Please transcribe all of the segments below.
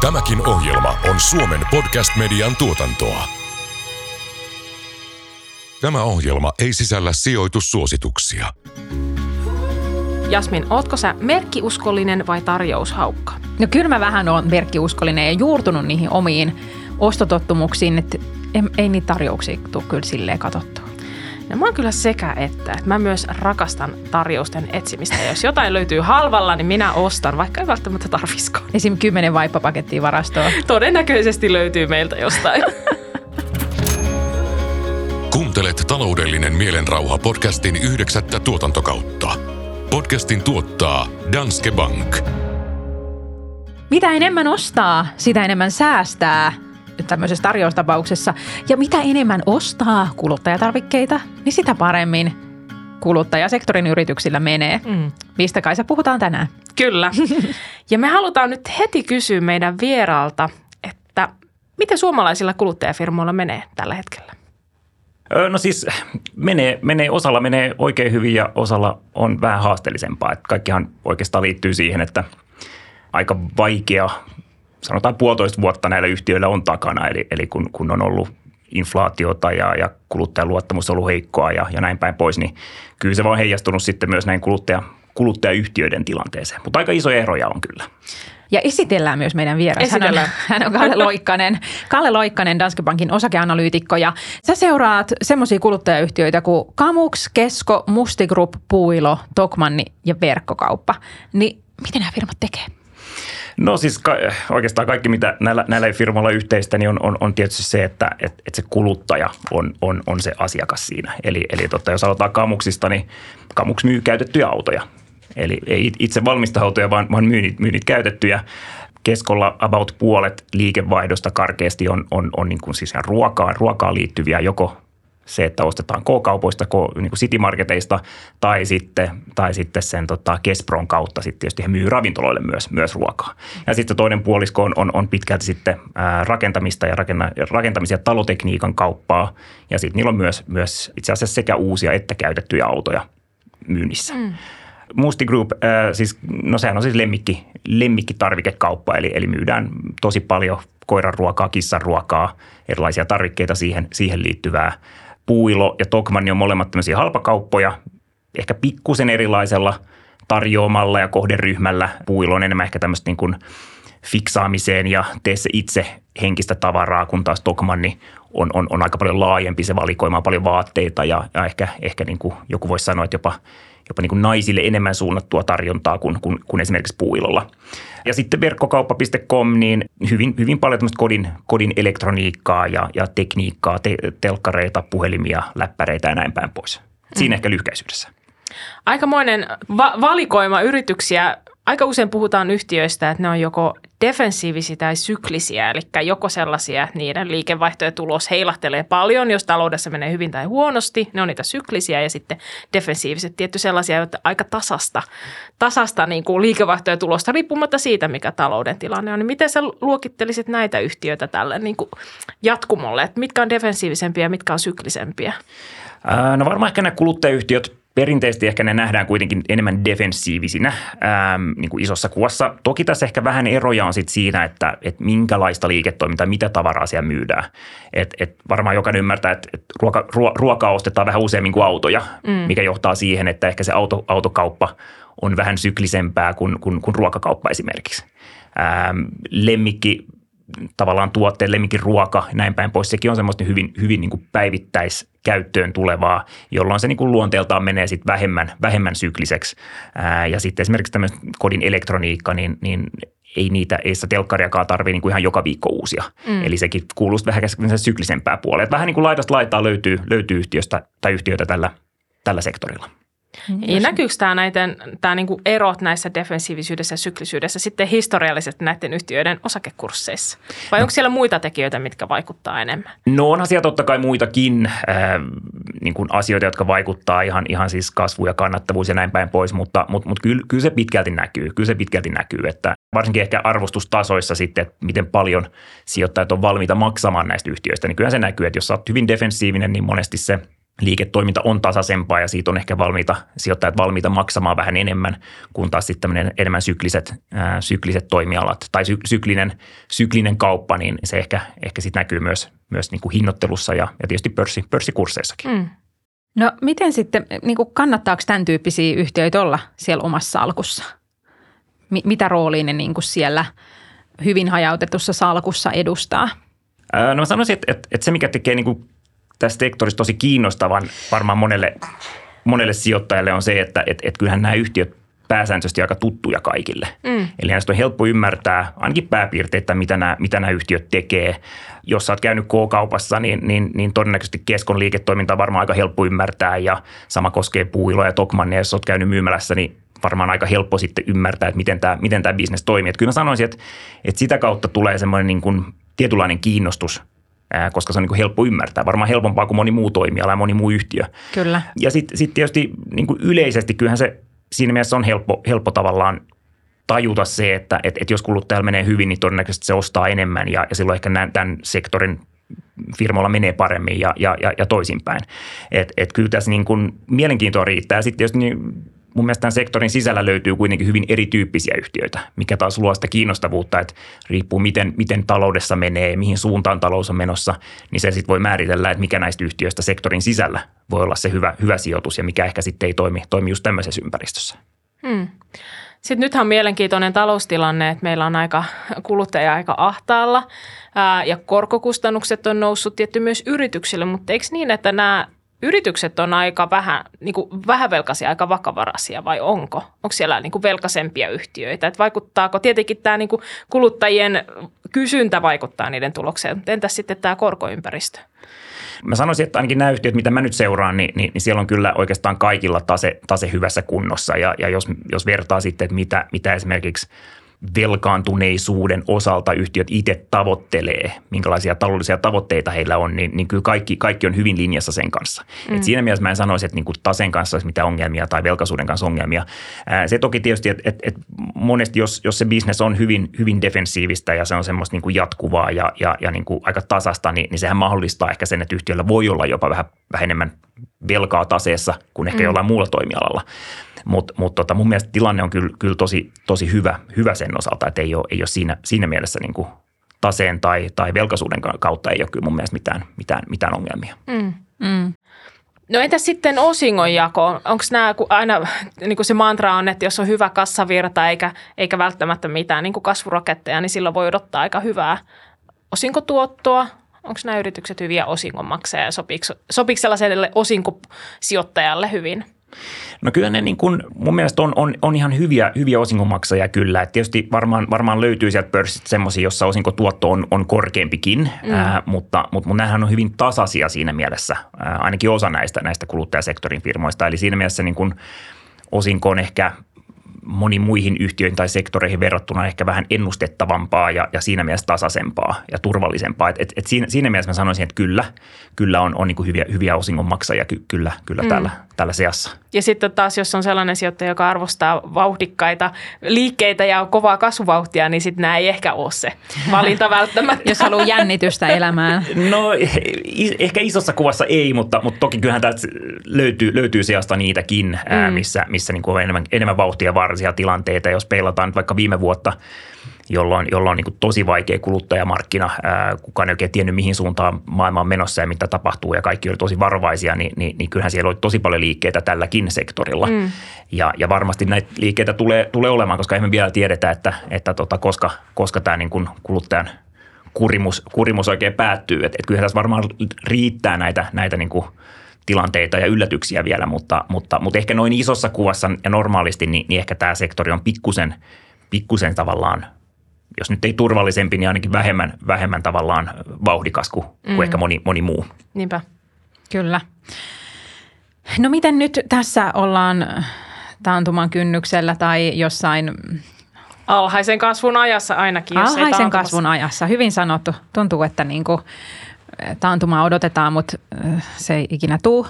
Tämäkin ohjelma on Suomen podcast-median tuotantoa. Tämä ohjelma ei sisällä sijoitussuosituksia. Jasmin, ootko sä merkkiuskollinen vai tarjoushaukka? No kyllä mä vähän oon merkkiuskollinen ja juurtunut niihin omiin ostotottumuksiin, että ei, ei niitä tarjouksia tule kyllä silleen katsottua. No mä oon kyllä sekä että. että mä myös rakastan tarjousten etsimistä. Ja jos jotain löytyy halvalla, niin minä ostan, vaikka ei välttämättä tarvisko. Esim. 10 vaippapakettia varastoon. Todennäköisesti löytyy meiltä jostain. Kuuntelet taloudellinen mielenrauha podcastin yhdeksättä tuotantokautta. Podcastin tuottaa Danske Bank. Mitä enemmän ostaa, sitä enemmän säästää tämmöisessä tarjoustapauksessa. Ja mitä enemmän ostaa kuluttajatarvikkeita, niin sitä paremmin kuluttajasektorin yrityksillä menee. Mm. Mistä Kaisa puhutaan tänään? Kyllä. Ja me halutaan nyt heti kysyä meidän vieraalta, että miten suomalaisilla kuluttajafirmoilla menee tällä hetkellä? No siis menee, menee, osalla menee oikein hyvin ja osalla on vähän haasteellisempaa. Että kaikkihan oikeastaan liittyy siihen, että aika vaikea, sanotaan puolitoista vuotta näillä yhtiöillä on takana. Eli, eli kun, kun on ollut inflaatiota ja, ja kuluttajan luottamus on ollut heikkoa ja, ja näin päin pois, niin kyllä se on heijastunut sitten myös näin kuluttaja, kuluttajayhtiöiden tilanteeseen. Mutta aika isoja eroja on kyllä. Ja esitellään myös meidän vieras. Hän on, hän on Kalle Loikkanen, Kalle Loikkanen, Danske Bankin osakeanalyytikko. Ja sä seuraat semmoisia kuluttajayhtiöitä kuin Kamux, Kesko, Musti Group, Puilo, Tokmanni ja Verkkokauppa. Niin miten nämä firmat tekee? No siis ka- oikeastaan kaikki, mitä näillä, näillä firmoilla yhteistä, niin on, on, on tietysti se, että et, et se kuluttaja on, on, on se asiakas siinä. Eli, eli totta, jos aloitetaan Kamuksista, niin Kamuks myy käytettyjä autoja. Eli ei itse valmista autoja, vaan, vaan myynnit, myynnit käytettyjä. Keskolla about puolet liikevaihdosta karkeasti on, on, on niin kuin siis ruokaan, ruokaan liittyviä joko se, että ostetaan K-kaupoista, niin kuin City-marketeista tai sitten, tai sitten sen tota Kespron kautta sitten tietysti he myy ravintoloille myös, myös ruokaa. Ja sitten toinen puolisko on, on, on pitkälti sitten ää, rakentamista ja rakenna, rakentamisia ja talotekniikan kauppaa ja sitten niillä on myös, myös itse asiassa sekä uusia että käytettyjä autoja myynnissä. Mm. Musti Group, äh, siis, no sehän on siis lemmikki, lemmikkitarvikekauppa, eli, eli myydään tosi paljon koiran ruokaa, kissan ruokaa, erilaisia tarvikkeita siihen, siihen liittyvää. Puilo ja Tokmanni on molemmat tämmöisiä halpakauppoja, ehkä pikkusen erilaisella tarjoamalla ja kohderyhmällä. Puilo on enemmän ehkä tämmöistä niin kuin fiksaamiseen ja tee se itse henkistä tavaraa, kun taas Tokmanni on, on, on aika paljon laajempi. Se valikoima paljon vaatteita ja, ja ehkä, ehkä niin kuin joku voisi sanoa, että jopa – jopa niin kuin naisille enemmän suunnattua tarjontaa kuin, kuin, kuin esimerkiksi puilolla. Ja sitten verkkokauppa.com, niin hyvin, hyvin paljon kodin, kodin elektroniikkaa ja, ja tekniikkaa, te, telkkareita, puhelimia, läppäreitä ja näin päin pois. Siinä mm. ehkä lyhkäisyydessä. Aikamoinen va- valikoima yrityksiä. Aika usein puhutaan yhtiöistä, että ne on joko defensiivisiä tai syklisiä, eli joko sellaisia, että niiden liikevaihto ja tulos heilahtelee paljon, jos taloudessa menee hyvin tai huonosti, ne on niitä syklisiä ja sitten defensiiviset tietty sellaisia, että aika tasasta, tasasta niin kuin liikevaihto ja tulosta riippumatta siitä, mikä talouden tilanne on. Niin miten sä luokittelisit näitä yhtiöitä tälle niin kuin jatkumolle, että mitkä on defensiivisempiä ja mitkä on syklisempiä? No varmaan ehkä nämä kuluttajayhtiöt perinteisesti ehkä ne nähdään kuitenkin enemmän defensiivisinä ää, niin kuin isossa kuvassa. Toki tässä ehkä vähän eroja on sit siinä, että, että minkälaista liiketoimintaa, mitä tavaraa siellä myydään. Et, et varmaan jokainen ymmärtää, että, että ruoka, ruo, ruokaa ostetaan vähän useammin kuin autoja, mm. mikä johtaa siihen, että ehkä se auto, autokauppa on vähän syklisempää kuin, kuin, kuin ruokakauppa esimerkiksi. Ää, lemmikki tavallaan tuotteet, lemmikin ruoka ja näin päin pois. Sekin on semmoista hyvin, hyvin niin kuin päivittäiskäyttöön tulevaa, jolloin se niin kuin luonteeltaan menee sitten vähemmän, vähemmän sykliseksi. Ää, ja sitten esimerkiksi tämmöinen kodin elektroniikka, niin, niin ei niitä, ei sitä telkkariakaan tarvitse niin kuin ihan joka viikko uusia. Mm. Eli sekin kuuluu vähän syklisempää puolelle. vähän niin kuin laidasta laitaa löytyy, löytyy yhtiöstä tai yhtiöitä tällä, tällä sektorilla. Ja näkyykö tämä, näiden, tämä niinku erot näissä defensiivisyydessä ja syklisyydessä sitten historiallisesti näiden yhtiöiden osakekursseissa? Vai no. onko siellä muita tekijöitä, mitkä vaikuttaa enemmän? No onhan siellä totta kai muitakin äh, niin kuin asioita, jotka vaikuttaa ihan, ihan siis kasvu ja kannattavuus ja näin päin pois, mutta, mutta, mutta kyllä, kyllä se pitkälti näkyy. Kyllä se pitkälti näkyy, että varsinkin ehkä arvostustasoissa sitten, että miten paljon sijoittajat on valmiita maksamaan näistä yhtiöistä, niin kyllä se näkyy, että jos sä oot hyvin defensiivinen, niin monesti se – liiketoiminta on tasaisempaa ja siitä on ehkä valmiita, sijoittajat valmiita maksamaan vähän enemmän, kun taas sitten enemmän sykliset, ää, sykliset toimialat tai sy, syklinen, syklinen kauppa, niin se ehkä, ehkä sitten näkyy myös, myös niin kuin hinnoittelussa ja, ja tietysti pörssi, pörssikursseissakin. Mm. No miten sitten, niin kuin kannattaako tämän tyyppisiä yhtiöitä olla siellä omassa salkussa? M- mitä roolia ne niin kuin siellä hyvin hajautetussa salkussa edustaa? No mä sanoisin, että, että, että se mikä tekee niin kuin tästä sektorista tosi kiinnostavan varmaan monelle, monelle sijoittajalle on se, että et, et kyllähän nämä yhtiöt pääsääntöisesti aika tuttuja kaikille. Mm. Eli näistä on helppo ymmärtää ainakin pääpiirteitä, mitä nämä, mitä nämä yhtiöt tekee. Jos sä oot käynyt K-kaupassa, niin, niin, niin todennäköisesti keskon liiketoiminta on varmaan aika helppo ymmärtää ja sama koskee Puuilo ja Tokmannia. Jos oot käynyt myymälässä, niin varmaan aika helppo sitten ymmärtää, että miten tämä, miten tämä bisnes toimii. Että kyllä mä sanoisin, että, että sitä kautta tulee semmoinen niin kuin tietynlainen kiinnostus koska se on niin kuin helppo ymmärtää. Varmaan helpompaa kuin moni muu toimiala ja moni muu yhtiö. Kyllä. Ja sitten sit tietysti niin kuin yleisesti kyllähän se siinä mielessä on helppo, helppo tavallaan tajuta se, että et, et jos kuluttajalla menee hyvin, niin todennäköisesti se ostaa enemmän ja, ja silloin ehkä tämän, tämän sektorin firmoilla menee paremmin ja, ja, ja, ja toisinpäin. Et, et kyllä tässä niin kuin mielenkiintoa riittää. Sitten tietysti niin mun mielestä tämän sektorin sisällä löytyy kuitenkin hyvin erityyppisiä yhtiöitä, mikä taas luo sitä kiinnostavuutta, että riippuu miten, miten taloudessa menee, mihin suuntaan talous on menossa, niin se sitten voi määritellä, että mikä näistä yhtiöistä sektorin sisällä voi olla se hyvä, hyvä sijoitus ja mikä ehkä sitten ei toimi, toimi just tämmöisessä ympäristössä. Hmm. Sitten nythän on mielenkiintoinen taloustilanne, että meillä on aika kuluttaja aika ahtaalla ja korkokustannukset on noussut tietty myös yrityksille, mutta eikö niin, että nämä yritykset on aika vähän, niin kuin vähävelkaisia, aika vakavaraisia vai onko? Onko siellä niin kuin velkaisempia yhtiöitä? Et vaikuttaako, tietenkin tämä niin kuin kuluttajien kysyntä vaikuttaa niiden tulokseen, entäs sitten tämä korkoympäristö? Mä sanoisin, että ainakin nämä yhtiöt, mitä mä nyt seuraan, niin, niin, niin siellä on kyllä oikeastaan kaikilla tase, tase hyvässä kunnossa. Ja, ja jos, jos vertaa sitten, että mitä, mitä esimerkiksi – velkaantuneisuuden osalta yhtiöt itse tavoittelee, minkälaisia taloudellisia tavoitteita heillä on, niin, niin kyllä kaikki, kaikki on hyvin linjassa sen kanssa. Mm. Et siinä mielessä mä en sanoisi, että niin kuin tasen kanssa olisi mitään ongelmia tai velkaisuuden kanssa ongelmia. Ää, se toki tietysti, että et, et monesti jos, jos se bisnes on hyvin, hyvin defensiivistä ja se on semmoista niin kuin jatkuvaa ja, ja, ja niin kuin aika tasasta, niin, niin sehän mahdollistaa ehkä sen, että yhtiöllä voi olla jopa vähän, vähän enemmän velkaa taseessa kuin ehkä mm. jollain muulla toimialalla. Mutta mut tota, mun mielestä tilanne on kyllä, kyllä tosi, tosi hyvä, hyvä sen osalta, että ei ole, ei ole siinä, siinä mielessä niin kuin taseen tai, tai velkaisuuden kautta ei ole kyllä mun mielestä mitään, mitään, mitään ongelmia. Mm. Mm. No entäs sitten osingonjako? Onko nämä aina, niin kuin se mantra on, että jos on hyvä kassavirta eikä, eikä välttämättä mitään niin kuin kasvuraketteja, niin silloin voi odottaa aika hyvää osinkotuottoa. Onko nämä yritykset hyviä osingonmaksajia ja sopiiko, sopiiko sellaiselle osinkosijoittajalle hyvin – No kyllä ne niin kuin, mun mielestä on, on, on ihan hyviä, hyviä osingonmaksajia kyllä. Et tietysti varmaan, varmaan löytyy sieltä pörssit semmoisia, jossa osinkotuotto on, on korkeampikin, mm. ää, mutta, mutta nämähän on hyvin tasaisia siinä mielessä, ää, ainakin osa näistä, näistä kuluttajasektorin firmoista. Eli siinä mielessä niin kuin osinko on ehkä moniin muihin yhtiöihin tai sektoreihin verrattuna ehkä vähän ennustettavampaa ja, ja siinä mielessä tasaisempaa ja turvallisempaa. Et, et, et siinä, siinä mielessä mä sanoisin, että kyllä, kyllä on, on niin hyviä, hyviä osingonmaksajia ky, kyllä, kyllä mm. tällä, tällä seassa. Ja sitten taas, jos on sellainen sijoittaja, joka arvostaa vauhdikkaita liikkeitä ja kovaa kasvuvauhtia, niin sitten nämä ei ehkä ole se valinta välttämättä. jos haluaa jännitystä elämään. No ehkä isossa kuvassa ei, mutta, mutta toki kyllähän täältä löytyy, löytyy seasta niitäkin, mm. missä, missä niin kuin on enemmän, enemmän vauhtia varsia tilanteita. Jos peilataan vaikka viime vuotta – jolloin, jolloin on niin tosi vaikea kuluttajamarkkina. Ää, kukaan ei oikein tiennyt, mihin suuntaan maailma on menossa ja mitä tapahtuu ja kaikki oli tosi varovaisia, niin, niin, niin kyllähän siellä oli tosi paljon liikkeitä tälläkin sektorilla. Mm. Ja, ja varmasti näitä liikkeitä tulee, tulee olemaan, koska emme vielä tiedetä, että, että tota, koska, koska tämä niin kuin kuluttajan kurimus, kurimus oikein päättyy. Et, et kyllähän tässä varmaan riittää näitä, näitä niin kuin tilanteita ja yllätyksiä vielä, mutta, mutta, mutta ehkä noin isossa kuvassa ja normaalisti, niin, niin ehkä tämä sektori on pikkusen, pikkusen tavallaan jos nyt ei turvallisempi, niin ainakin vähemmän, vähemmän tavallaan vauhdikas kuin, mm. kuin ehkä moni, moni muu. Niinpä. Kyllä. No miten nyt tässä ollaan taantuman kynnyksellä tai jossain Alhaisen kasvun ajassa ainakin. Jos Alhaisen kasvun ajassa, hyvin sanottu. Tuntuu, että niin kuin taantumaa odotetaan, mutta se ei ikinä tuu.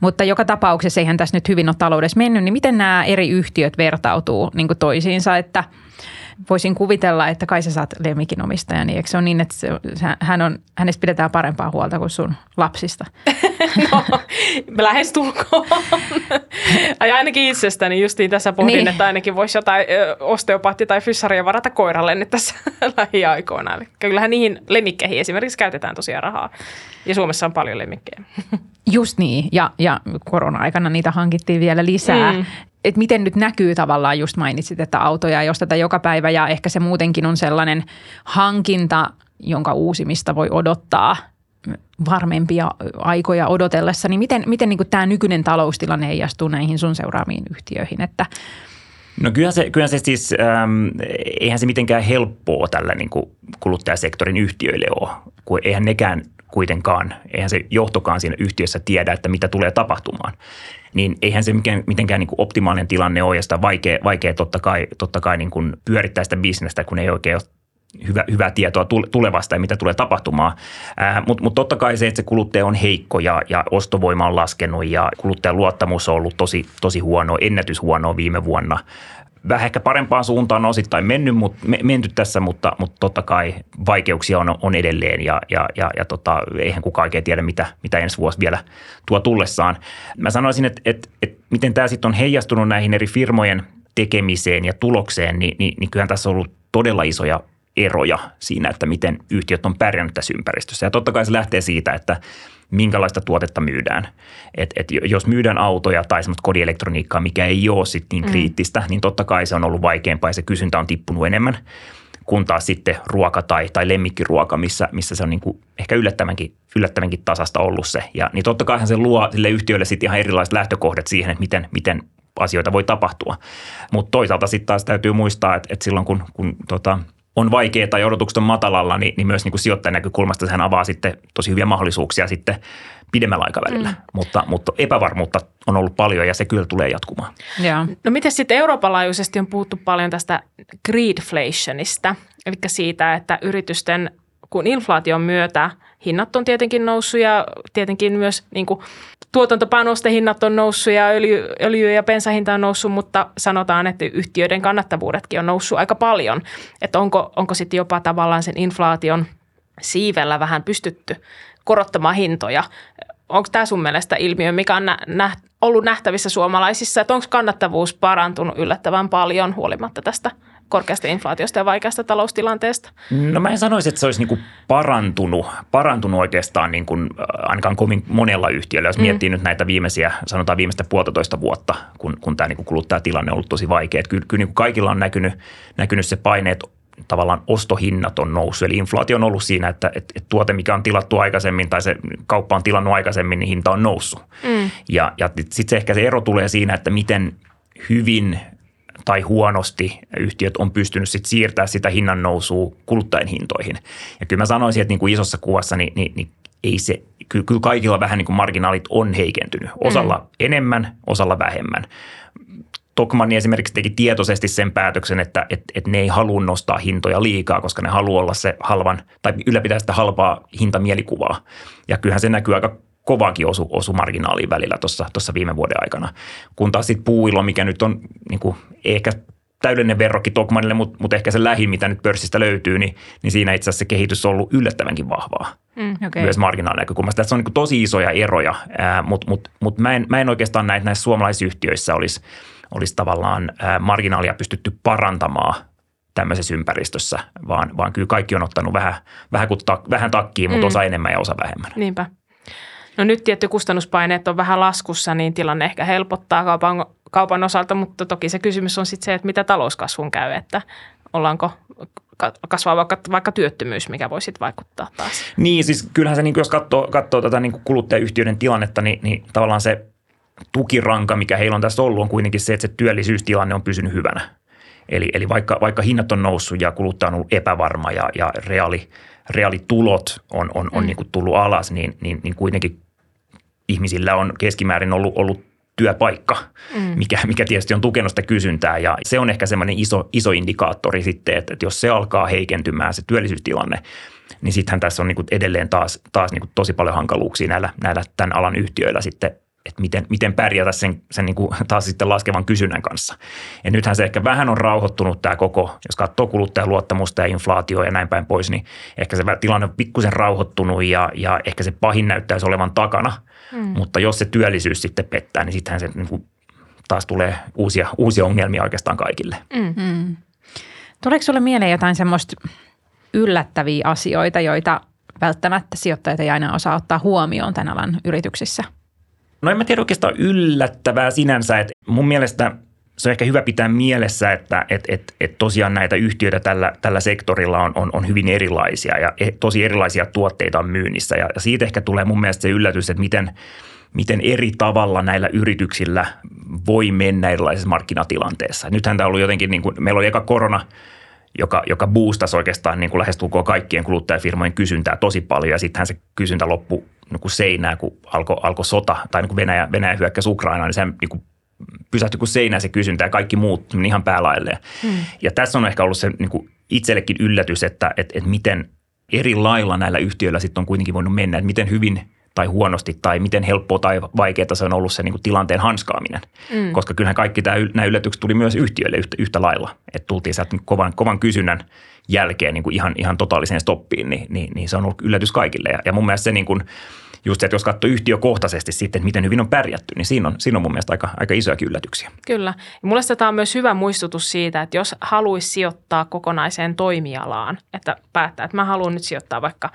Mutta joka tapauksessa eihän tässä nyt hyvin ole taloudessa mennyt, niin miten nämä eri yhtiöt vertautuu niin kuin toisiinsa, että – voisin kuvitella, että kai sä saat lemmikin omistajan, niin eikö se ole niin, että se, hän on, hänestä pidetään parempaa huolta kuin sun lapsista? no, lähestulkoon. ja ainakin itsestäni justiin tässä pohdin, niin. että ainakin voisi jotain osteopaatti- tai fyssaria varata koiralle nyt tässä lähiaikoina. Eli kyllähän niihin lemmikkeihin esimerkiksi käytetään tosiaan rahaa. Ja Suomessa on paljon lemmikkejä. Just niin, ja, ja korona-aikana niitä hankittiin vielä lisää. Mm. Et miten nyt näkyy tavallaan, just mainitsit, että autoja ei osteta joka päivä ja ehkä se muutenkin on sellainen hankinta, jonka uusimista voi odottaa varmempia aikoja odotellessa, niin miten, miten niin tämä nykyinen taloustilanne heijastuu näihin sun seuraaviin yhtiöihin, että No kyllähän se, kyllähän se siis, ähm, eihän se mitenkään helppoa tällä niin kuluttajasektorin yhtiöille ole, kun eihän nekään kuitenkaan, eihän se johtokaan siinä yhtiössä tiedä, että mitä tulee tapahtumaan. Niin eihän se mitenkään, mitenkään niin kuin optimaalinen tilanne ole ja sitä vaikea, vaikea totta kai, totta kai niin kuin pyörittää sitä bisnestä, kun ei oikein ole hyvä, hyvää tietoa tulevasta ja mitä tulee tapahtumaan. Mutta mut totta kai se, että se kuluttaja on heikko ja, ja ostovoima on laskenut ja kuluttajan luottamus on ollut tosi, tosi huono, ennätyshuono viime vuonna vähän ehkä parempaan suuntaan on osittain mennyt, mutta, menty tässä, mutta, mutta totta kai vaikeuksia on, on edelleen ja, ja, ja, ja tota, eihän kukaan oikein tiedä, mitä, mitä ensi vuosi vielä tuo tullessaan. Mä sanoisin, että, että, että miten tämä sitten on heijastunut näihin eri firmojen tekemiseen ja tulokseen, niin, niin, niin kyllähän tässä on ollut todella isoja eroja siinä, että miten yhtiöt on pärjännyt tässä ympäristössä. Ja totta kai se lähtee siitä, että minkälaista tuotetta myydään. Et, et jos myydään autoja tai semmoista kodielektroniikkaa, mikä ei ole sit niin mm. kriittistä, mm. niin totta kai se on ollut vaikeampaa ja se kysyntä on tippunut enemmän kun taas sitten ruoka tai, tai lemmikkiruoka, missä, missä se on niin kuin ehkä yllättävänkin, yllättävänkin tasasta ollut se. Ja, niin totta kai se luo sille yhtiölle sitten ihan erilaiset lähtökohdat siihen, että miten, miten asioita voi tapahtua. Mutta toisaalta sitten taas täytyy muistaa, että, että silloin kun, kun tota, on vaikeaa tai odotukset on matalalla, niin, niin myös niin kuin sijoittajan näkökulmasta sehän avaa sitten tosi hyviä mahdollisuuksia sitten pidemmällä aikavälillä. Mm. Mutta, mutta epävarmuutta on ollut paljon ja se kyllä tulee jatkumaan. Ja. No miten sitten Euroopan laajuisesti on puhuttu paljon tästä greedflationista, eli siitä, että yritysten kun inflaation myötä hinnat on tietenkin noussut ja tietenkin myös niin kuin, tuotantopanostehinnat on noussut ja öljy, öljy- ja bensahinta on noussut, mutta sanotaan, että yhtiöiden kannattavuudetkin on noussut aika paljon. Että onko, onko sitten jopa tavallaan sen inflaation siivellä vähän pystytty korottamaan hintoja. Onko tämä sun mielestä ilmiö, mikä on nä- nä- ollut nähtävissä suomalaisissa, että onko kannattavuus parantunut yllättävän paljon huolimatta tästä – korkeasta inflaatiosta ja vaikeasta taloustilanteesta? No mä en sanoisi, että se olisi niin parantunut, parantunut oikeastaan niin kuin äh, ainakaan kovin monella yhtiöllä. Jos mm. miettii nyt näitä viimeisiä, sanotaan viimeistä puolitoista vuotta, kun, kun tämä niin kuluttajatilanne on ollut tosi vaikea. Että kyllä, kyllä niin kuin kaikilla on näkynyt, näkynyt se paine, että tavallaan ostohinnat on noussut. Eli inflaatio on ollut siinä, että, että, että tuote, mikä on tilattu aikaisemmin tai se kauppa on tilannut aikaisemmin, niin hinta on noussut. Mm. Ja, ja sitten se ehkä se ero tulee siinä, että miten hyvin tai huonosti yhtiöt on pystynyt sit siirtämään sitä hinnan nousua kuluttajien hintoihin. Ja kyllä mä sanoisin, että niin kuin isossa kuvassa niin, niin, niin ei se, kyllä, kyllä kaikilla vähän niin kuin marginaalit on heikentynyt. Osalla mm. enemmän, osalla vähemmän. Tokmanni esimerkiksi teki tietoisesti sen päätöksen, että et, et ne ei halua nostaa hintoja liikaa, koska ne haluaa olla se halvan tai ylläpitää sitä halpaa hintamielikuvaa. Ja kyllähän se näkyy aika kovaankin osu, osu marginaaliin välillä tuossa viime vuoden aikana. Kun taas sitten puuilo, mikä nyt on niin kuin, ehkä täydellinen verrokki Tokmanille, mutta, mutta ehkä se lähin, mitä nyt pörssistä löytyy, niin, niin siinä itse asiassa se kehitys on ollut yllättävänkin vahvaa. Mm, okay. Myös näkökulmasta. Tässä on niin tosi isoja eroja, mutta mut, mut mä, en, mä en oikeastaan näitä näissä suomalaisyhtiöissä olisi, olisi tavallaan ää, marginaalia pystytty parantamaan tämmöisessä ympäristössä, vaan, vaan kyllä kaikki on ottanut vähän, vähän, ta, vähän takkiin, mutta mm. osa enemmän ja osa vähemmän. Niinpä. No nyt tietty kustannuspaineet on vähän laskussa, niin tilanne ehkä helpottaa kaupan, kaupan osalta, mutta toki se kysymys on sitten se, että mitä talouskasvun käy, että ollaanko kasvaa vaikka, vaikka työttömyys, mikä voi sitten vaikuttaa taas. Niin, siis kyllähän se, niin jos katsoo, katsoo tätä niin kuluttajayhtiöiden tilannetta, niin, niin tavallaan se tukiranka, mikä heillä on tässä ollut, on kuitenkin se, että se työllisyystilanne on pysynyt hyvänä. Eli, eli vaikka, vaikka hinnat on noussut ja kuluttaja on ollut epävarma ja, ja reaali, reaalitulot on, on, on mm. niin kuin tullut alas, niin, niin, niin kuitenkin ihmisillä on keskimäärin ollut, ollut työpaikka, mm. mikä, mikä tietysti on tukenut sitä kysyntää ja se on ehkä semmoinen iso, iso indikaattori sitten, että, että jos se alkaa heikentymään se työllisyystilanne, niin sittenhän tässä on niin kuin edelleen taas, taas niin kuin tosi paljon hankaluuksia näillä, näillä tämän alan yhtiöillä sitten että miten, miten pärjätä sen, sen niin kuin taas sitten laskevan kysynnän kanssa. Ja nythän se ehkä vähän on rauhoittunut tämä koko, jos katsoo kuluttajaluottamusta ja inflaatio ja näin päin pois, niin ehkä se tilanne on pikkusen rauhoittunut ja, ja ehkä se pahin näyttäisi olevan takana. Mm. Mutta jos se työllisyys sitten pettää, niin sittenhän se niin kuin taas tulee uusia, uusia ongelmia oikeastaan kaikille. Mm. Mm. Tuleeko sinulle mieleen jotain semmoista yllättäviä asioita, joita välttämättä sijoittajat ei aina osaa ottaa huomioon tämän alan yrityksissä? No en mä tiedä oikeastaan yllättävää sinänsä, että mun mielestä se on ehkä hyvä pitää mielessä, että et, et, et tosiaan näitä yhtiöitä tällä, tällä sektorilla on, on, on hyvin erilaisia ja e, tosi erilaisia tuotteita on myynnissä. Ja siitä ehkä tulee mun mielestä se yllätys, että miten, miten eri tavalla näillä yrityksillä voi mennä erilaisessa markkinatilanteessa. Nythän tämä on ollut jotenkin, niin kuin, meillä oli eka korona – joka, joka boostasi oikeastaan niin kuin lähestulkoon kaikkien kuluttajafirmojen kysyntää tosi paljon ja sittenhän se kysyntä loppui niin kuin seinään, kun alkoi alko sota tai niin kuin Venäjä, Venäjä hyökkäsi Ukrainaan, niin se niin kuin pysähtyi kuin seinään se kysyntä ja kaikki muut ihan päälailleen. Hmm. Ja tässä on ehkä ollut se niin kuin itsellekin yllätys, että, että, että miten eri lailla näillä yhtiöillä sitten on kuitenkin voinut mennä, että miten hyvin – tai huonosti tai miten helppoa tai vaikeaa se on ollut se niin kuin tilanteen hanskaaminen. Mm. Koska kyllähän kaikki tämä, nämä yllätykset tuli myös yhtiöille yhtä, yhtä lailla. Että tultiin sieltä kovan, kovan kysynnän jälkeen niin kuin ihan, ihan totaaliseen stoppiin, niin, niin, niin se on ollut yllätys kaikille. Ja, ja mun mielestä se niin kuin – just että jos katsoo yhtiökohtaisesti sitten, että miten hyvin on pärjätty, niin siinä on, siinä on mun mielestä aika, aika isojakin yllätyksiä. Kyllä. Ja mulle tämä on myös hyvä muistutus siitä, että jos haluaisi sijoittaa kokonaiseen toimialaan, että päättää, että mä haluan nyt sijoittaa vaikka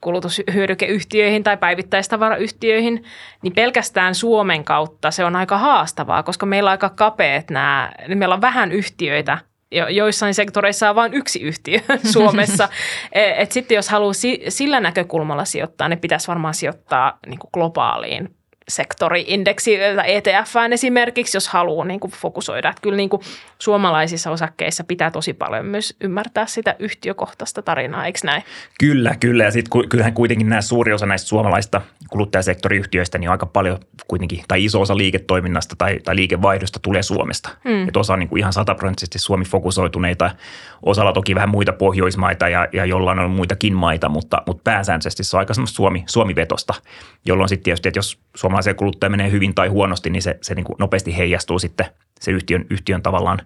kulutushyödykeyhtiöihin tai päivittäistavarayhtiöihin, niin pelkästään Suomen kautta se on aika haastavaa, koska meillä on aika kapeat nämä, niin meillä on vähän yhtiöitä – joissain sektoreissa on vain yksi yhtiö Suomessa. E, et sitten jos haluaa sillä näkökulmalla sijoittaa, niin pitäisi varmaan sijoittaa niin kuin globaaliin sektoriindeksi ETF esimerkiksi, jos haluaa niin kuin fokusoida. Että kyllä niin kuin suomalaisissa osakkeissa pitää tosi paljon myös ymmärtää sitä yhtiökohtaista tarinaa, eikö näin? Kyllä, kyllä. Ja sitten kyllähän kuitenkin nämä suuri osa näistä suomalaista kuluttajasektoriyhtiöistä niin aika paljon kuitenkin, tai iso osa liiketoiminnasta tai, tai liikevaihdosta tulee Suomesta. Mm. Että osa on niin kuin ihan sataprosenttisesti Suomi-fokusoituneita, osalla toki vähän muita Pohjoismaita ja, ja jollain on muitakin maita, mutta, mutta pääsääntöisesti se on aika semmoista Suomi, Suomi-vetosta, jolloin sitten tietysti, että jos suomalaisen kuluttaja menee hyvin tai huonosti, niin se, se niin kuin nopeasti heijastuu sitten se yhtiön, yhtiön tavallaan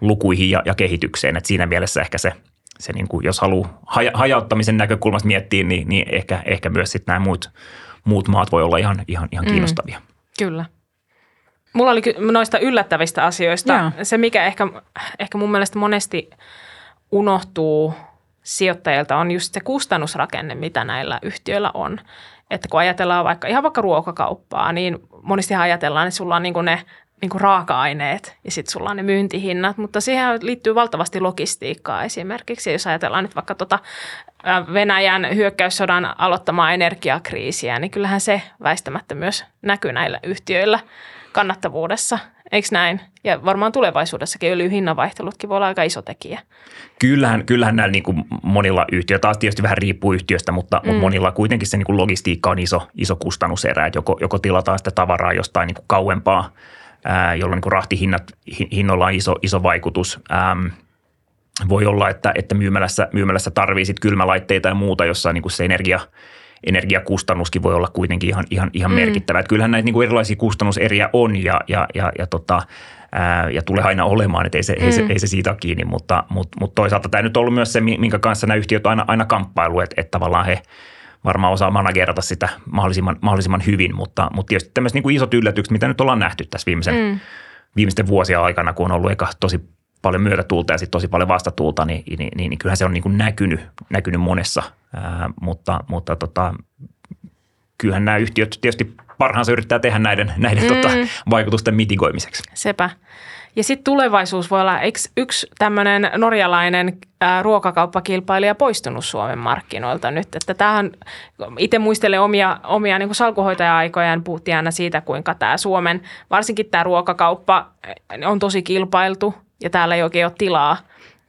lukuihin ja, ja kehitykseen. Et siinä mielessä ehkä se, se niin kuin, jos haluaa haja, hajauttamisen näkökulmasta miettiä, niin, niin ehkä, ehkä myös sitten nämä muut, muut maat voi olla ihan, ihan, ihan mm. kiinnostavia. Mm, kyllä. Mulla oli noista yllättävistä asioista Joo. se, mikä ehkä, ehkä mun mielestä monesti unohtuu sijoittajilta on just se kustannusrakenne, mitä näillä yhtiöillä on. Että kun ajatellaan vaikka ihan vaikka ruokakauppaa, niin monesti ajatellaan, että sulla on niin ne niin kuin raaka-aineet ja sitten sulla on ne myyntihinnat, mutta siihen liittyy valtavasti logistiikkaa esimerkiksi. Jos ajatellaan nyt vaikka tota Venäjän hyökkäyssodan aloittamaa energiakriisiä, niin kyllähän se väistämättä myös näkyy näillä yhtiöillä kannattavuudessa. Eikö näin? Ja varmaan tulevaisuudessakin öljyn hinnanvaihtelutkin voi olla aika iso tekijä. Kyllähän, kyllähän näillä niin kuin monilla yhtiöillä, taas tietysti vähän riippuu yhtiöstä, mutta, mm. mutta monilla kuitenkin se niin kuin logistiikka on iso, iso kustannuserä, että joko, joko tilataan sitä tavaraa jostain niin kuin kauempaa, ää, jolloin niin kuin rahtihinnat, hinnoilla on iso, iso vaikutus. Ähm, voi olla, että, että myymälässä, myymälässä tarvii sit kylmälaitteita ja muuta, jossa niin kuin se energia – energiakustannuskin voi olla kuitenkin ihan, ihan, ihan mm. merkittävä. Että kyllähän näitä niin kuin erilaisia kustannuseriä on ja, ja, ja, ja, tota, ää, ja tulee aina olemaan, että ei se, mm. ei se, ei se siitä ole kiinni, mutta, mutta, mutta toisaalta tämä nyt on ollut myös se, minkä kanssa nämä yhtiöt aina, aina kamppailu, että, että tavallaan he varmaan osaa managerata sitä mahdollisimman, mahdollisimman hyvin, mutta, mutta tietysti tämmöiset niin kuin isot yllätykset, mitä nyt ollaan nähty tässä viimeisen, mm. viimeisten vuosien aikana, kun on ollut eka tosi paljon myötätuulta ja sitten tosi paljon vastatuulta, niin, niin, niin, niin kyllähän se on niin kuin näkynyt, näkynyt monessa, ää, mutta, mutta tota, kyllähän nämä yhtiöt tietysti parhaansa yrittää tehdä näiden, näiden tota, mm. tota, vaikutusten mitigoimiseksi. Sepä. Ja sitten tulevaisuus voi olla, eikö yksi tämmöinen norjalainen ää, ruokakauppakilpailija poistunut Suomen markkinoilta nyt? Että tämähän, itse muistelen omia, omia niin salkuhoitaja-aikojaan, puhuttiin aina siitä, kuinka tämä Suomen, varsinkin tämä ruokakauppa on tosi kilpailtu ja täällä ei oikein ole tilaa,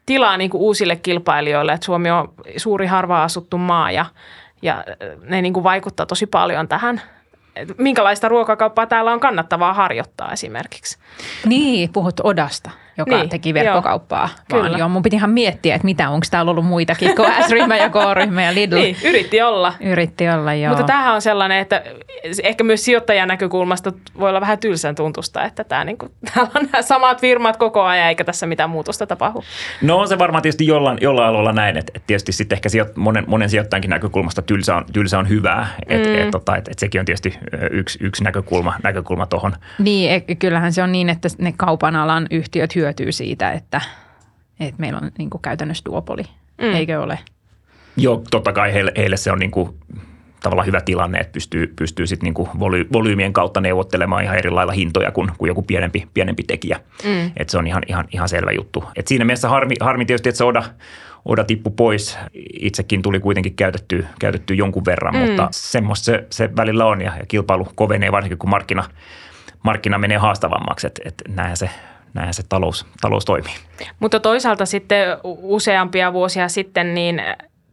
tilaa niin kuin uusille kilpailijoille. Että Suomi on suuri harva asuttu maa ja, ja ne niin kuin vaikuttaa tosi paljon tähän minkälaista ruokakauppaa täällä on kannattavaa harjoittaa esimerkiksi. Niin, puhut Odasta. Joka Niin, teki verkkokauppaa. joo, Vaan kyllä. joo, mun piti ihan miettiä, että mitä, onko täällä ollut muitakin kuin S-ryhmä ja K-ryhmä ja Lidl. Niin, yritti olla. Yritti olla, joo. Mutta tämähän on sellainen, että ehkä myös sijoittajan näkökulmasta voi olla vähän tylsän tuntusta, että tämä, niin kuin, täällä on nämä samat firmat koko ajan eikä tässä mitään muutosta tapahdu. No on se varmaan tietysti jollain, jollain aloilla näin, että, että tietysti sitten ehkä sijo, monen, monen sijoittajankin näkökulmasta tylsä on, tylsä on hyvää, että mm. et, tota, et, et sekin on tietysti yksi, yksi näkökulma, näkökulma tuohon. Niin, e- kyllähän se on niin, että ne kaupan alan yhtiöt hyötyy siitä, että, että meillä on niin kuin käytännössä duopoli, mm. eikö ole? Joo, totta kai heille, heille se on niin kuin tavallaan hyvä tilanne, että pystyy, pystyy sitten niin kuin voly, volyymien kautta neuvottelemaan ihan eri lailla hintoja kuin, kuin joku pienempi, pienempi tekijä. Mm. Et se on ihan, ihan, ihan selvä juttu. Et siinä mielessä harmi, harmi tietysti, että se Oda, Oda tippui pois. Itsekin tuli kuitenkin käytetty, käytetty jonkun verran, mm. mutta semmoista se, se välillä on ja, ja kilpailu kovenee varsinkin, kun markkina, markkina menee haastavammaksi. Että et näinhän se, näinhän se talous, talous toimii. Mutta toisaalta sitten useampia vuosia sitten niin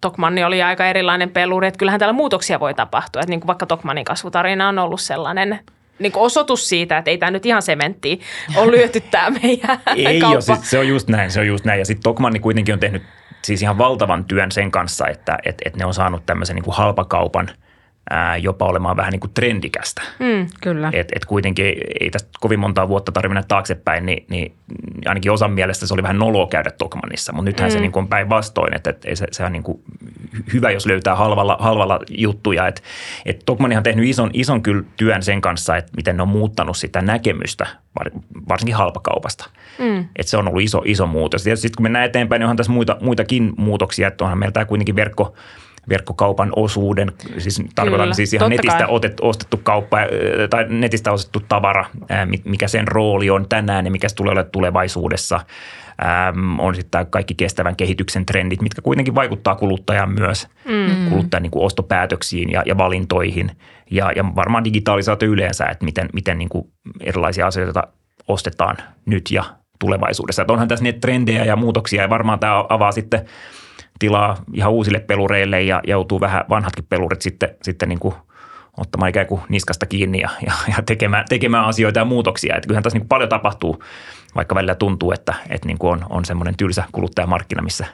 Tokmanni oli aika erilainen peluri, että kyllähän täällä muutoksia voi tapahtua. Että niin kuin vaikka Tokmannin kasvutarina on ollut sellainen niin kuin osoitus siitä, että ei tämä nyt ihan sementtiä on lyöty tämä meidän Ei kauppa. ole, siis se on just näin, se on just näin. Ja sitten Tokmanni kuitenkin on tehnyt siis ihan valtavan työn sen kanssa, että et, et ne on saanut tämmöisen niin kuin halpakaupan ää, jopa olemaan vähän niin kuin trendikästä. Mm. Kyllä. Et, et kuitenkin ei, ei tästä kovin montaa vuotta tarvitse mennä taaksepäin, niin, niin ainakin osan mielestä se oli vähän noloa käydä Tokmannissa, mutta nythän mm. se niin kuin on päinvastoin, että et, ei se, se on niin kuin hyvä, jos löytää halvalla, halvalla juttuja. Et, et Tokmannihan on tehnyt ison, ison kyllä työn sen kanssa, että miten ne on muuttanut sitä näkemystä, var, varsinkin halpakaupasta. Mm. Et se on ollut iso, iso muutos. Ja sitten kun mennään eteenpäin, niin onhan tässä muita, muitakin muutoksia, että onhan meillä tämä kuitenkin verkko, verkkokaupan osuuden, siis tarkoitan Kyllä, siis ihan netistä kai. otet, ostettu kauppa ää, tai netistä ostettu tavara, mi- mikä sen rooli on tänään ja mikä se tulee olemaan tulevaisuudessa. Ähm, on sitten kaikki kestävän kehityksen trendit, mitkä kuitenkin vaikuttaa kuluttajaan myös, mm. kuluttajan niin kuin ostopäätöksiin ja, ja valintoihin ja, ja varmaan digitalisaatio yleensä, että miten, miten niin kuin erilaisia asioita ostetaan nyt ja tulevaisuudessa. Että onhan tässä niitä trendejä ja muutoksia ja varmaan tämä avaa sitten tilaa ihan uusille pelureille ja joutuu vähän vanhatkin pelurit sitten, sitten niin kuin ottamaan ikään kuin niskasta kiinni ja, ja, ja tekemään, tekemään asioita ja muutoksia. Että kyllähän tässä niin kuin paljon tapahtuu, vaikka välillä tuntuu, että, että niin kuin on, on semmoinen tylsä kuluttajamarkkina, missä,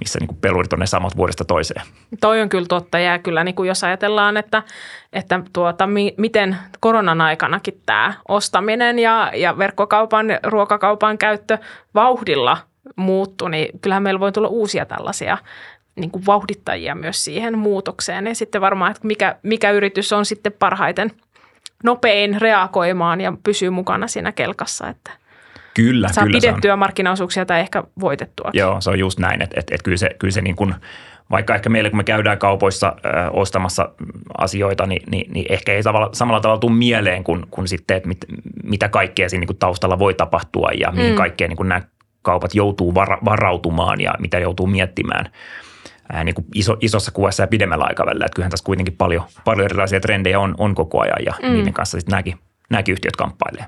missä niin pelurit on ne samat vuodesta toiseen. Toi on kyllä totta ja kyllä niin kuin jos ajatellaan, että, että tuota, mi, miten koronan aikanakin tämä ostaminen ja, ja verkkokaupan, ruokakaupan käyttö vauhdilla muuttui, niin kyllähän meillä voi tulla uusia tällaisia niin kuin vauhdittajia myös siihen muutokseen. Ja sitten varmaan, että mikä, mikä yritys on sitten parhaiten nopein reagoimaan ja pysyy mukana siinä kelkassa, että Kyllä, saa kyllä se on. pidettyä markkinaosuuksia tai ehkä voitettua. Joo, se on just näin, että, että, että kyllä se, kyllä se niin kuin, vaikka ehkä meille kun me käydään kaupoissa ö, ostamassa asioita, niin, niin, niin ehkä ei samalla, samalla tavalla tule mieleen kuin, kuin sitten, että mit, mitä kaikkea siinä niin kuin taustalla voi tapahtua ja mihin mm. kaikkea niin kuin nämä kaupat joutuu vara, varautumaan ja mitä joutuu miettimään ää, niin kuin iso, isossa kuvassa ja pidemmällä aikavälillä. Että kyllähän tässä kuitenkin paljon, paljon erilaisia trendejä on, on koko ajan ja mm. niiden kanssa sitten nämäkin, nämäkin yhtiöt kamppailee.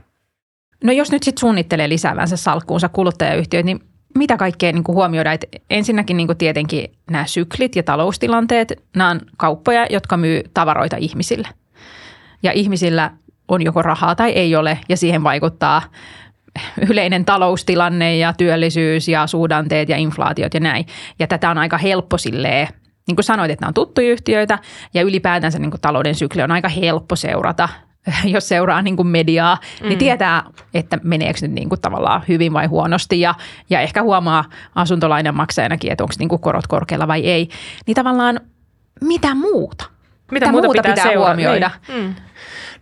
No jos nyt sitten suunnittelee lisäävänsä salkkuunsa kuluttajayhtiöt, niin mitä kaikkea niin kuin huomioida? Et ensinnäkin niin kuin tietenkin nämä syklit ja taloustilanteet, nämä on kauppoja, jotka myy tavaroita ihmisille. Ja ihmisillä on joko rahaa tai ei ole ja siihen vaikuttaa yleinen taloustilanne ja työllisyys ja suhdanteet ja inflaatiot ja näin. Ja tätä on aika helppo silleen, niin kuin sanoit, että nämä on tuttuja yhtiöitä ja ylipäätänsä niin kuin talouden sykli on aika helppo seurata jos seuraa niin kuin mediaa, mm. niin tietää, että meneekö nyt niin kuin tavallaan hyvin vai huonosti ja, ja ehkä huomaa asuntolainan maksajanakin, että onko niin kuin korot korkealla vai ei. Niin tavallaan mitä muuta? Mitä, muuta pitää, pitää seurata? huomioida? Niin. Mm.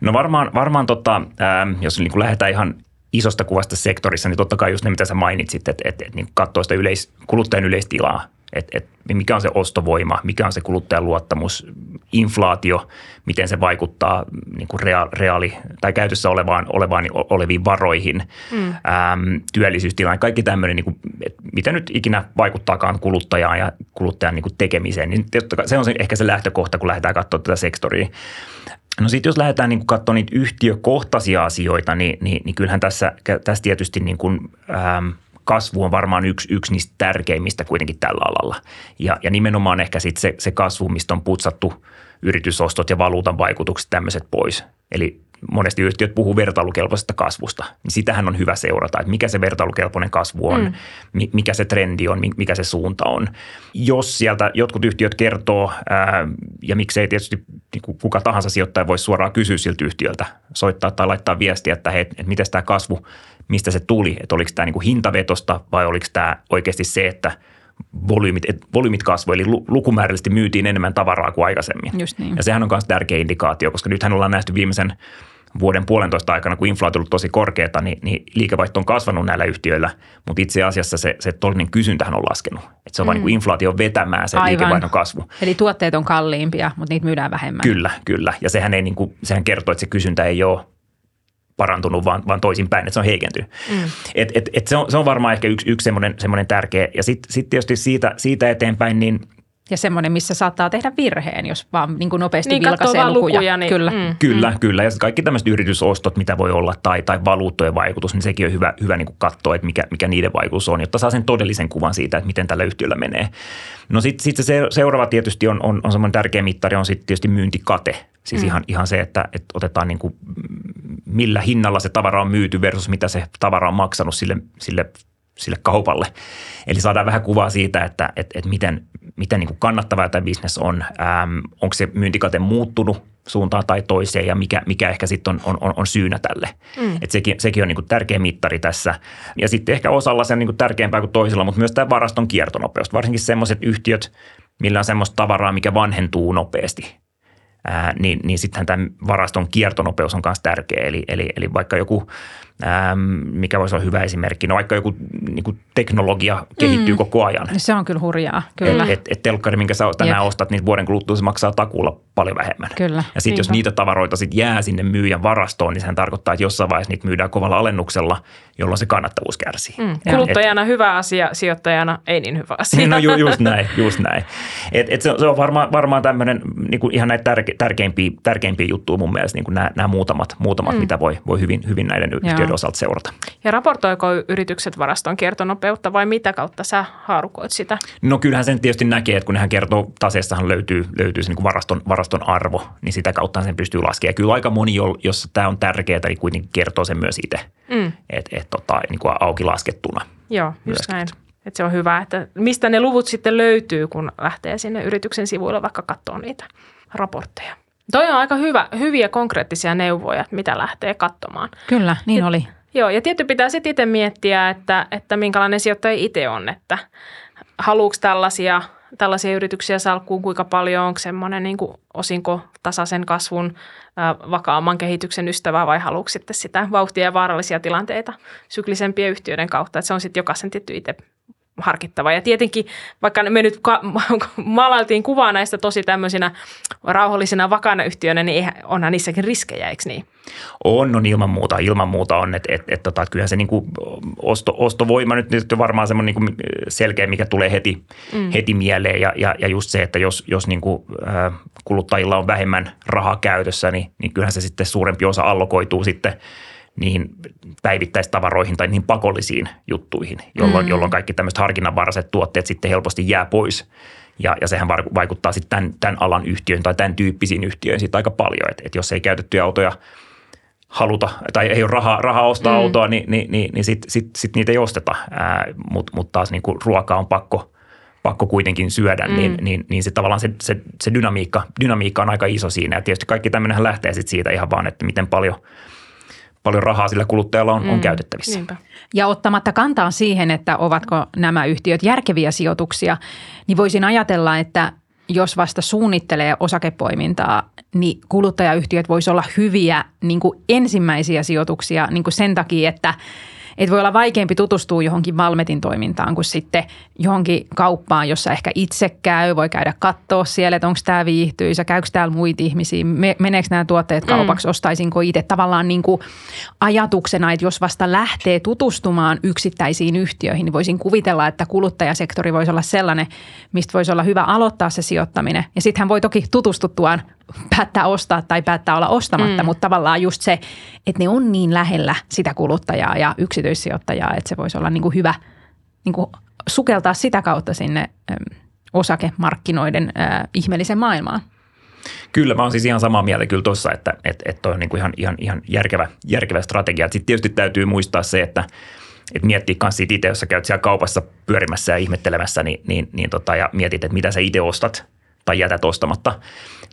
No varmaan, varmaan tota, ää, jos niin kuin lähdetään ihan isosta kuvasta sektorissa, niin totta kai just ne, mitä sä mainitsit, että, että, että niin katsoo sitä yleis, kuluttajan yleistilaa, että, että mikä on se ostovoima, mikä on se kuluttajan luottamus, inflaatio, miten se vaikuttaa niin kuin rea, reaali tai käytössä olevaan, olevaan, oleviin varoihin, mm. äm, työllisyystilaan, kaikki tämmöinen, niin kuin, että mitä nyt ikinä vaikuttaakaan kuluttajaan ja kuluttajan niin kuin tekemiseen, niin se on se, ehkä se lähtökohta, kun lähdetään katsomaan tätä sektoria. No sitten jos lähdetään niin katsomaan niitä yhtiökohtaisia asioita, niin, niin, niin kyllähän tässä, tässä tietysti niin kuin, ähm, kasvu on varmaan yksi, yksi niistä tärkeimmistä kuitenkin tällä alalla. Ja, ja nimenomaan ehkä sitten se, se kasvu, mistä on putsattu yritysostot ja valuutan vaikutukset tämmöiset pois. Eli monesti yhtiöt puhuu vertailukelpoisesta kasvusta, niin sitähän on hyvä seurata, että mikä se vertailukelpoinen kasvu on, mm. mikä se trendi on, mikä se suunta on. Jos sieltä jotkut yhtiöt kertoo, ää, ja miksei tietysti niin kuka tahansa sijoittaja voisi suoraan kysyä siltä yhtiöltä, soittaa tai laittaa viestiä, että hei, että miten tämä kasvu, mistä se tuli, että oliko tämä niin hintavetosta vai oliko tämä oikeasti se, että – volyymit, volyymit kasvoi, eli lukumäärällisesti myytiin enemmän tavaraa kuin aikaisemmin. Just niin. Ja sehän on myös tärkeä indikaatio, koska nythän ollaan nähty viimeisen vuoden puolentoista aikana, kun inflaatio on ollut tosi korkeata, niin, niin liikevaihto on kasvanut näillä yhtiöillä, mutta itse asiassa se, se todellinen kysyntähän on laskenut. Et se on mm. vain niin inflaatio vetämään se Aivan. liikevaihdon kasvu. Eli tuotteet on kalliimpia, mutta niitä myydään vähemmän. Kyllä, kyllä. Ja sehän, ei, niin kuin, sehän kertoo, että se kysyntä ei ole parantunut, vaan, vaan toisinpäin, että se on heikentynyt. Mm. Et, et, et se, on, se on varmaan ehkä yksi, yksi semmoinen, semmoinen tärkeä. Ja sitten sit tietysti siitä, siitä eteenpäin, niin ja semmoinen, missä saattaa tehdä virheen, jos vaan niin kuin nopeasti niin, vilkaisee lukuja. lukuja niin, kyllä. Mm, kyllä, mm. kyllä. Ja kaikki tämmöiset yritysostot, mitä voi olla, tai, tai valuuttojen vaikutus, niin sekin on hyvä, hyvä niin kuin katsoa, että mikä, mikä niiden vaikutus on, jotta saa sen todellisen kuvan siitä, että miten tällä yhtiöllä menee. No sitten sit se seuraava tietysti on, on, on semmoinen tärkeä mittari, on sitten tietysti myyntikate. Siis mm. ihan, ihan se, että, että otetaan niin kuin, millä hinnalla se tavara on myyty versus mitä se tavara on maksanut sille, sille sille kaupalle. Eli saadaan vähän kuvaa siitä, että, että, että miten, miten niin kuin kannattavaa tämä bisnes on. Ähm, onko se myyntikate muuttunut suuntaan tai toiseen ja mikä, mikä ehkä sitten on, on, on, syynä tälle. Mm. Et sekin, sekin on niin kuin tärkeä mittari tässä. Ja sitten ehkä osalla se on niin kuin tärkeämpää kuin toisella, mutta myös tämä varaston kiertonopeus. Varsinkin sellaiset yhtiöt, millä on semmoista tavaraa, mikä vanhentuu nopeasti. Ää, niin, niin sittenhän tämän varaston kiertonopeus on myös tärkeä. Eli, eli, eli vaikka joku Ähm, mikä voisi olla hyvä esimerkki. No vaikka joku niin kuin teknologia kehittyy mm. koko ajan. Se on kyllä hurjaa, kyllä. Et, et, et telkkari, minkä sä tänään Jep. ostat, niin vuoden kuluttua se maksaa takuulla paljon vähemmän. Kyllä. Ja sitten jos niitä tavaroita sit jää sinne myyjän varastoon, niin sehän tarkoittaa, että jossain vaiheessa niitä myydään kovalla alennuksella, jolloin se kannattavuus kärsii. Mm. Kuluttajana et, hyvä asia, sijoittajana ei niin hyvä asia. No ju, just näin, just näin. Et, et se, se on varmaan, varmaan tämmöinen niin ihan näitä tärke, tärkeimpiä, tärkeimpiä juttuja mun mielestä, niin nämä, nämä muutamat, muutamat mm. mitä voi, voi hyvin, hyvin näiden yhtiöiden asioiden osalta seurata. Ja raportoiko yritykset varaston kiertonopeutta vai mitä kautta sä haarukoit sitä? No kyllähän sen tietysti näkee, että kun nehän kertoo, taseessahan löytyy, löytyy se niin varaston, varaston arvo, niin sitä kautta sen pystyy laskemaan. Kyllä aika moni, jos tämä on tärkeää, niin kuitenkin kertoo sen myös itse, mm. että et, tota, niin kuin auki laskettuna. Joo, just näin. Että se on hyvä, että mistä ne luvut sitten löytyy, kun lähtee sinne yrityksen sivuilla vaikka katsoa niitä raportteja. Toi on aika hyvä, hyviä konkreettisia neuvoja, mitä lähtee katsomaan. Kyllä, niin ja, oli. Joo, ja tietty pitää sitten itse miettiä, että, että minkälainen sijoittaja itse on, että haluuks tällaisia, tällaisia yrityksiä salkkuun, kuinka paljon, onko semmoinen niin osinko tasaisen kasvun, vakaamman kehityksen ystävä vai haluuko sitten sitä vauhtia ja vaarallisia tilanteita syklisempien yhtiöiden kautta, että se on sitten jokaisen tietty itse harkittava. Ja tietenkin, vaikka me nyt ka- maalailtiin kuvaa näistä tosi tämmöisinä rauhallisina vakaana yhtiöinä, niin onhan niissäkin riskejä, eikö niin? On, on ilman muuta. Ilman muuta on, että et, et, tota, kyllähän se niinku osto, ostovoima nyt, nyt on varmaan semmoinen niinku selkeä, mikä tulee heti, mm. heti mieleen. Ja, ja, ja just se, että jos, jos niinku, äh, kuluttajilla on vähemmän rahaa käytössä, niin, niin kyllähän se sitten suurempi osa allokoituu sitten – niihin päivittäistavaroihin tai niihin pakollisiin juttuihin, jolloin, mm. jolloin kaikki tämmöiset harkinnanvaraiset tuotteet sitten helposti jää pois. Ja, ja sehän vaikuttaa sitten tämän, tämän alan yhtiöön tai tämän tyyppisiin yhtiöihin sitten aika paljon. Että et jos ei käytettyjä autoja haluta tai ei ole rahaa, rahaa ostaa mm. autoa, niin, niin, niin, niin sitten sit, sit niitä ei osteta. Mutta mut taas niin ruokaa on pakko, pakko kuitenkin syödä, mm. niin, niin, niin se tavallaan se, se, se dynamiikka, dynamiikka on aika iso siinä. Ja tietysti kaikki tämmöinen lähtee sitten siitä ihan vaan, että miten paljon – paljon rahaa sillä kuluttajalla on, mm, on käytettävissä. Niinpä. Ja ottamatta kantaa siihen, että ovatko nämä yhtiöt järkeviä sijoituksia, niin voisin ajatella, että jos vasta suunnittelee osakepoimintaa, niin kuluttajayhtiöt voisivat olla hyviä niin kuin ensimmäisiä sijoituksia niin kuin sen takia, että – että voi olla vaikeampi tutustua johonkin Valmetin toimintaan kuin sitten johonkin kauppaan, jossa ehkä itse käy, voi käydä katsoa siellä, että onko tämä viihtyisä, käykö täällä muita ihmisiä, meneekö nämä tuotteet kaupaksi, mm. ostaisinko itse. Tavallaan niin kuin ajatuksena, että jos vasta lähtee tutustumaan yksittäisiin yhtiöihin, niin voisin kuvitella, että kuluttajasektori voisi olla sellainen, mistä voisi olla hyvä aloittaa se sijoittaminen. Ja sitten hän voi toki tutustuttuaan päättää ostaa tai päättää olla ostamatta, mm. mutta tavallaan just se, että ne on niin lähellä sitä kuluttajaa ja yksityissijoittajaa, että se voisi olla niin kuin hyvä niin kuin sukeltaa sitä kautta sinne osakemarkkinoiden äh, ihmeellisen maailmaan. Kyllä, mä oon siis ihan samaa mieltä kyllä tuossa, että, että, että toi on niin kuin ihan, ihan, ihan järkevä, järkevä strategia. Sitten tietysti täytyy muistaa se, että, että miettii myös siitä itse, jos sä käyt siellä kaupassa pyörimässä ja ihmettelemässä, niin, niin, niin tota, ja mietit, että mitä sä itse ostat tai jätät ostamatta,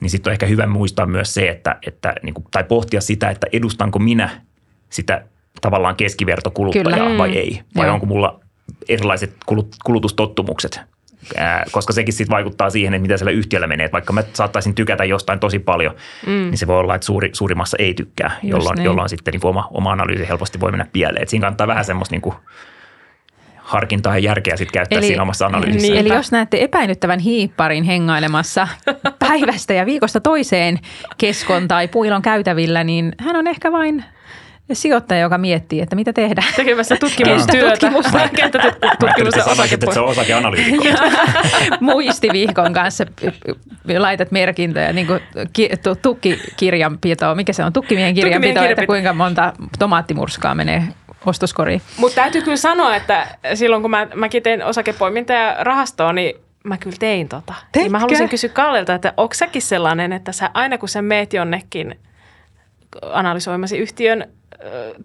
niin sitten on ehkä hyvä muistaa myös se, että, että niin kuin, tai pohtia sitä, että edustanko minä sitä tavallaan keskivertokuluttajaa Kyllä. vai ei, vai Joo. onko mulla erilaiset kulut, kulutustottumukset Ää, koska sekin sitten vaikuttaa siihen, että mitä siellä yhtiöllä menee. Että vaikka mä saattaisin tykätä jostain tosi paljon, mm. niin se voi olla, että suuri, suurimmassa ei tykkää, jolloin, niin. jolloin sitten niin kuin oma, oma analyysi helposti voi mennä pieleen. Et siinä kannattaa vähän semmoista niin kuin harkintaa ja järkeä sitten käyttää Eli- siinä omassa analyysissä. Niin. Eli jos näette epäilyttävän hiipparin hengailemassa päivästä ja viikosta toiseen keskon tai puilon käytävillä, niin hän on ehkä vain sijoittaja, joka miettii, että mitä tehdä. Tekemässä tutkimustyötä. Kenttätutkimusta. Kenttätutkimusta että että se on osakeanalyytikko. Muistivihkon kanssa laitat merkintöjä, niin kuin ki, tu, tukkikirjanpito, mikä se on, tukkimiehen kirjanpito, että kirjanpito. kuinka monta tomaattimurskaa menee ostoskoriin. Mutta täytyy kyllä sanoa, että silloin kun mä, mäkin tein osakepoimintaa ja rahastoa, niin mä kyllä tein tota. Niin mä haluaisin kysyä Kallelta, että onko säkin sellainen, että sä aina kun sä meet jonnekin analysoimasi yhtiön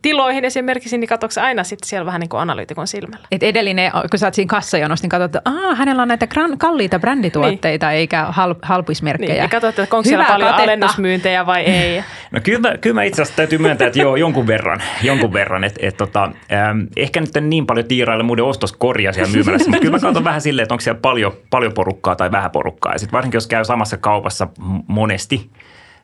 tiloihin esimerkiksi, niin katsotko sä aina sitten siellä vähän niin kuin analyytikon silmällä? Et edellinen, kun sä oot siinä kassajonossa, niin katsot, että Aa, hänellä on näitä gran, kalliita brändituotteita niin. eikä hal, halpismerkkejä. Niin, ja katsot, että onko siellä Hyvää paljon katetta. alennusmyyntejä vai ei. No kyllä mä, kyllä mä itse asiassa täytyy myöntää, että joo, jonkun verran, jonkun verran. Et, et, tota, äm, ehkä nyt en niin paljon tiiraille muiden ostoskoria siellä myymälässä, mutta kyllä mä katson vähän silleen, että onko siellä paljon, paljon porukkaa tai vähän porukkaa. Ja sitten varsinkin, jos käy samassa kaupassa monesti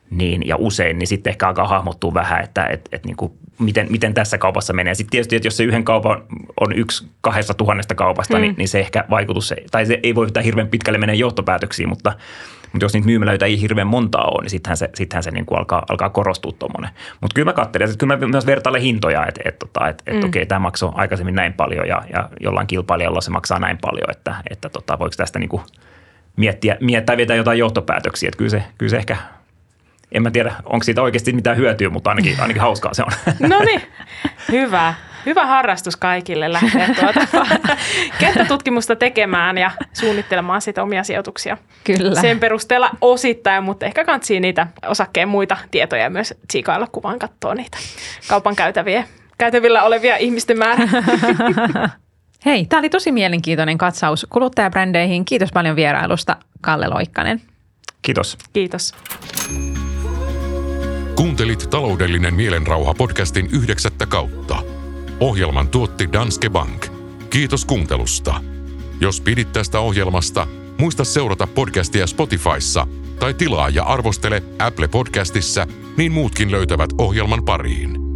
niin, ja usein, niin sitten ehkä alkaa hahmottua vähän, että et, et, niin kuin, miten, miten tässä kaupassa menee. Sitten tietysti, että jos se yhden kaupan on yksi kahdesta tuhannesta kaupasta, mm. niin, niin se ehkä vaikutus, tai se ei voi yhtään hirveän pitkälle mennä johtopäätöksiin, mutta, mutta jos niitä myymälöitä ei hirveän montaa ole, niin sittenhän se, sittenhän se niin kuin alkaa, alkaa korostua tuommoinen. Mutta kyllä mä katselen, että kyllä mä myös vertailen hintoja, että, että, että, että, että okei, tämä maksoi aikaisemmin näin paljon ja, ja jollain kilpailijalla se maksaa näin paljon, että, että tota, voiko tästä niin kuin miettiä, miettiä vetää jotain johtopäätöksiä. Että kyllä se, kyllä se ehkä, en mä tiedä, onko siitä oikeasti mitään hyötyä, mutta ainakin, ainakin hauskaa se on. No niin, hyvä. Hyvä harrastus kaikille lähteä tuota kenttätutkimusta tekemään ja suunnittelemaan sitä omia sijoituksia. Kyllä. Sen perusteella osittain, mutta ehkä kantsii niitä osakkeen muita tietoja myös tsiikailla, kun vaan katsoo niitä kaupan käytäviä, käytävillä olevia ihmisten määrä. Hei, tämä oli tosi mielenkiintoinen katsaus kuluttajabrändeihin. Kiitos paljon vierailusta, Kalle Loikkanen. Kiitos. Kiitos. Kuuntelit taloudellinen mielenrauha podcastin yhdeksättä kautta. Ohjelman tuotti Danske Bank. Kiitos kuuntelusta. Jos pidit tästä ohjelmasta, muista seurata podcastia Spotifyssa tai tilaa ja arvostele Apple Podcastissa, niin muutkin löytävät ohjelman pariin.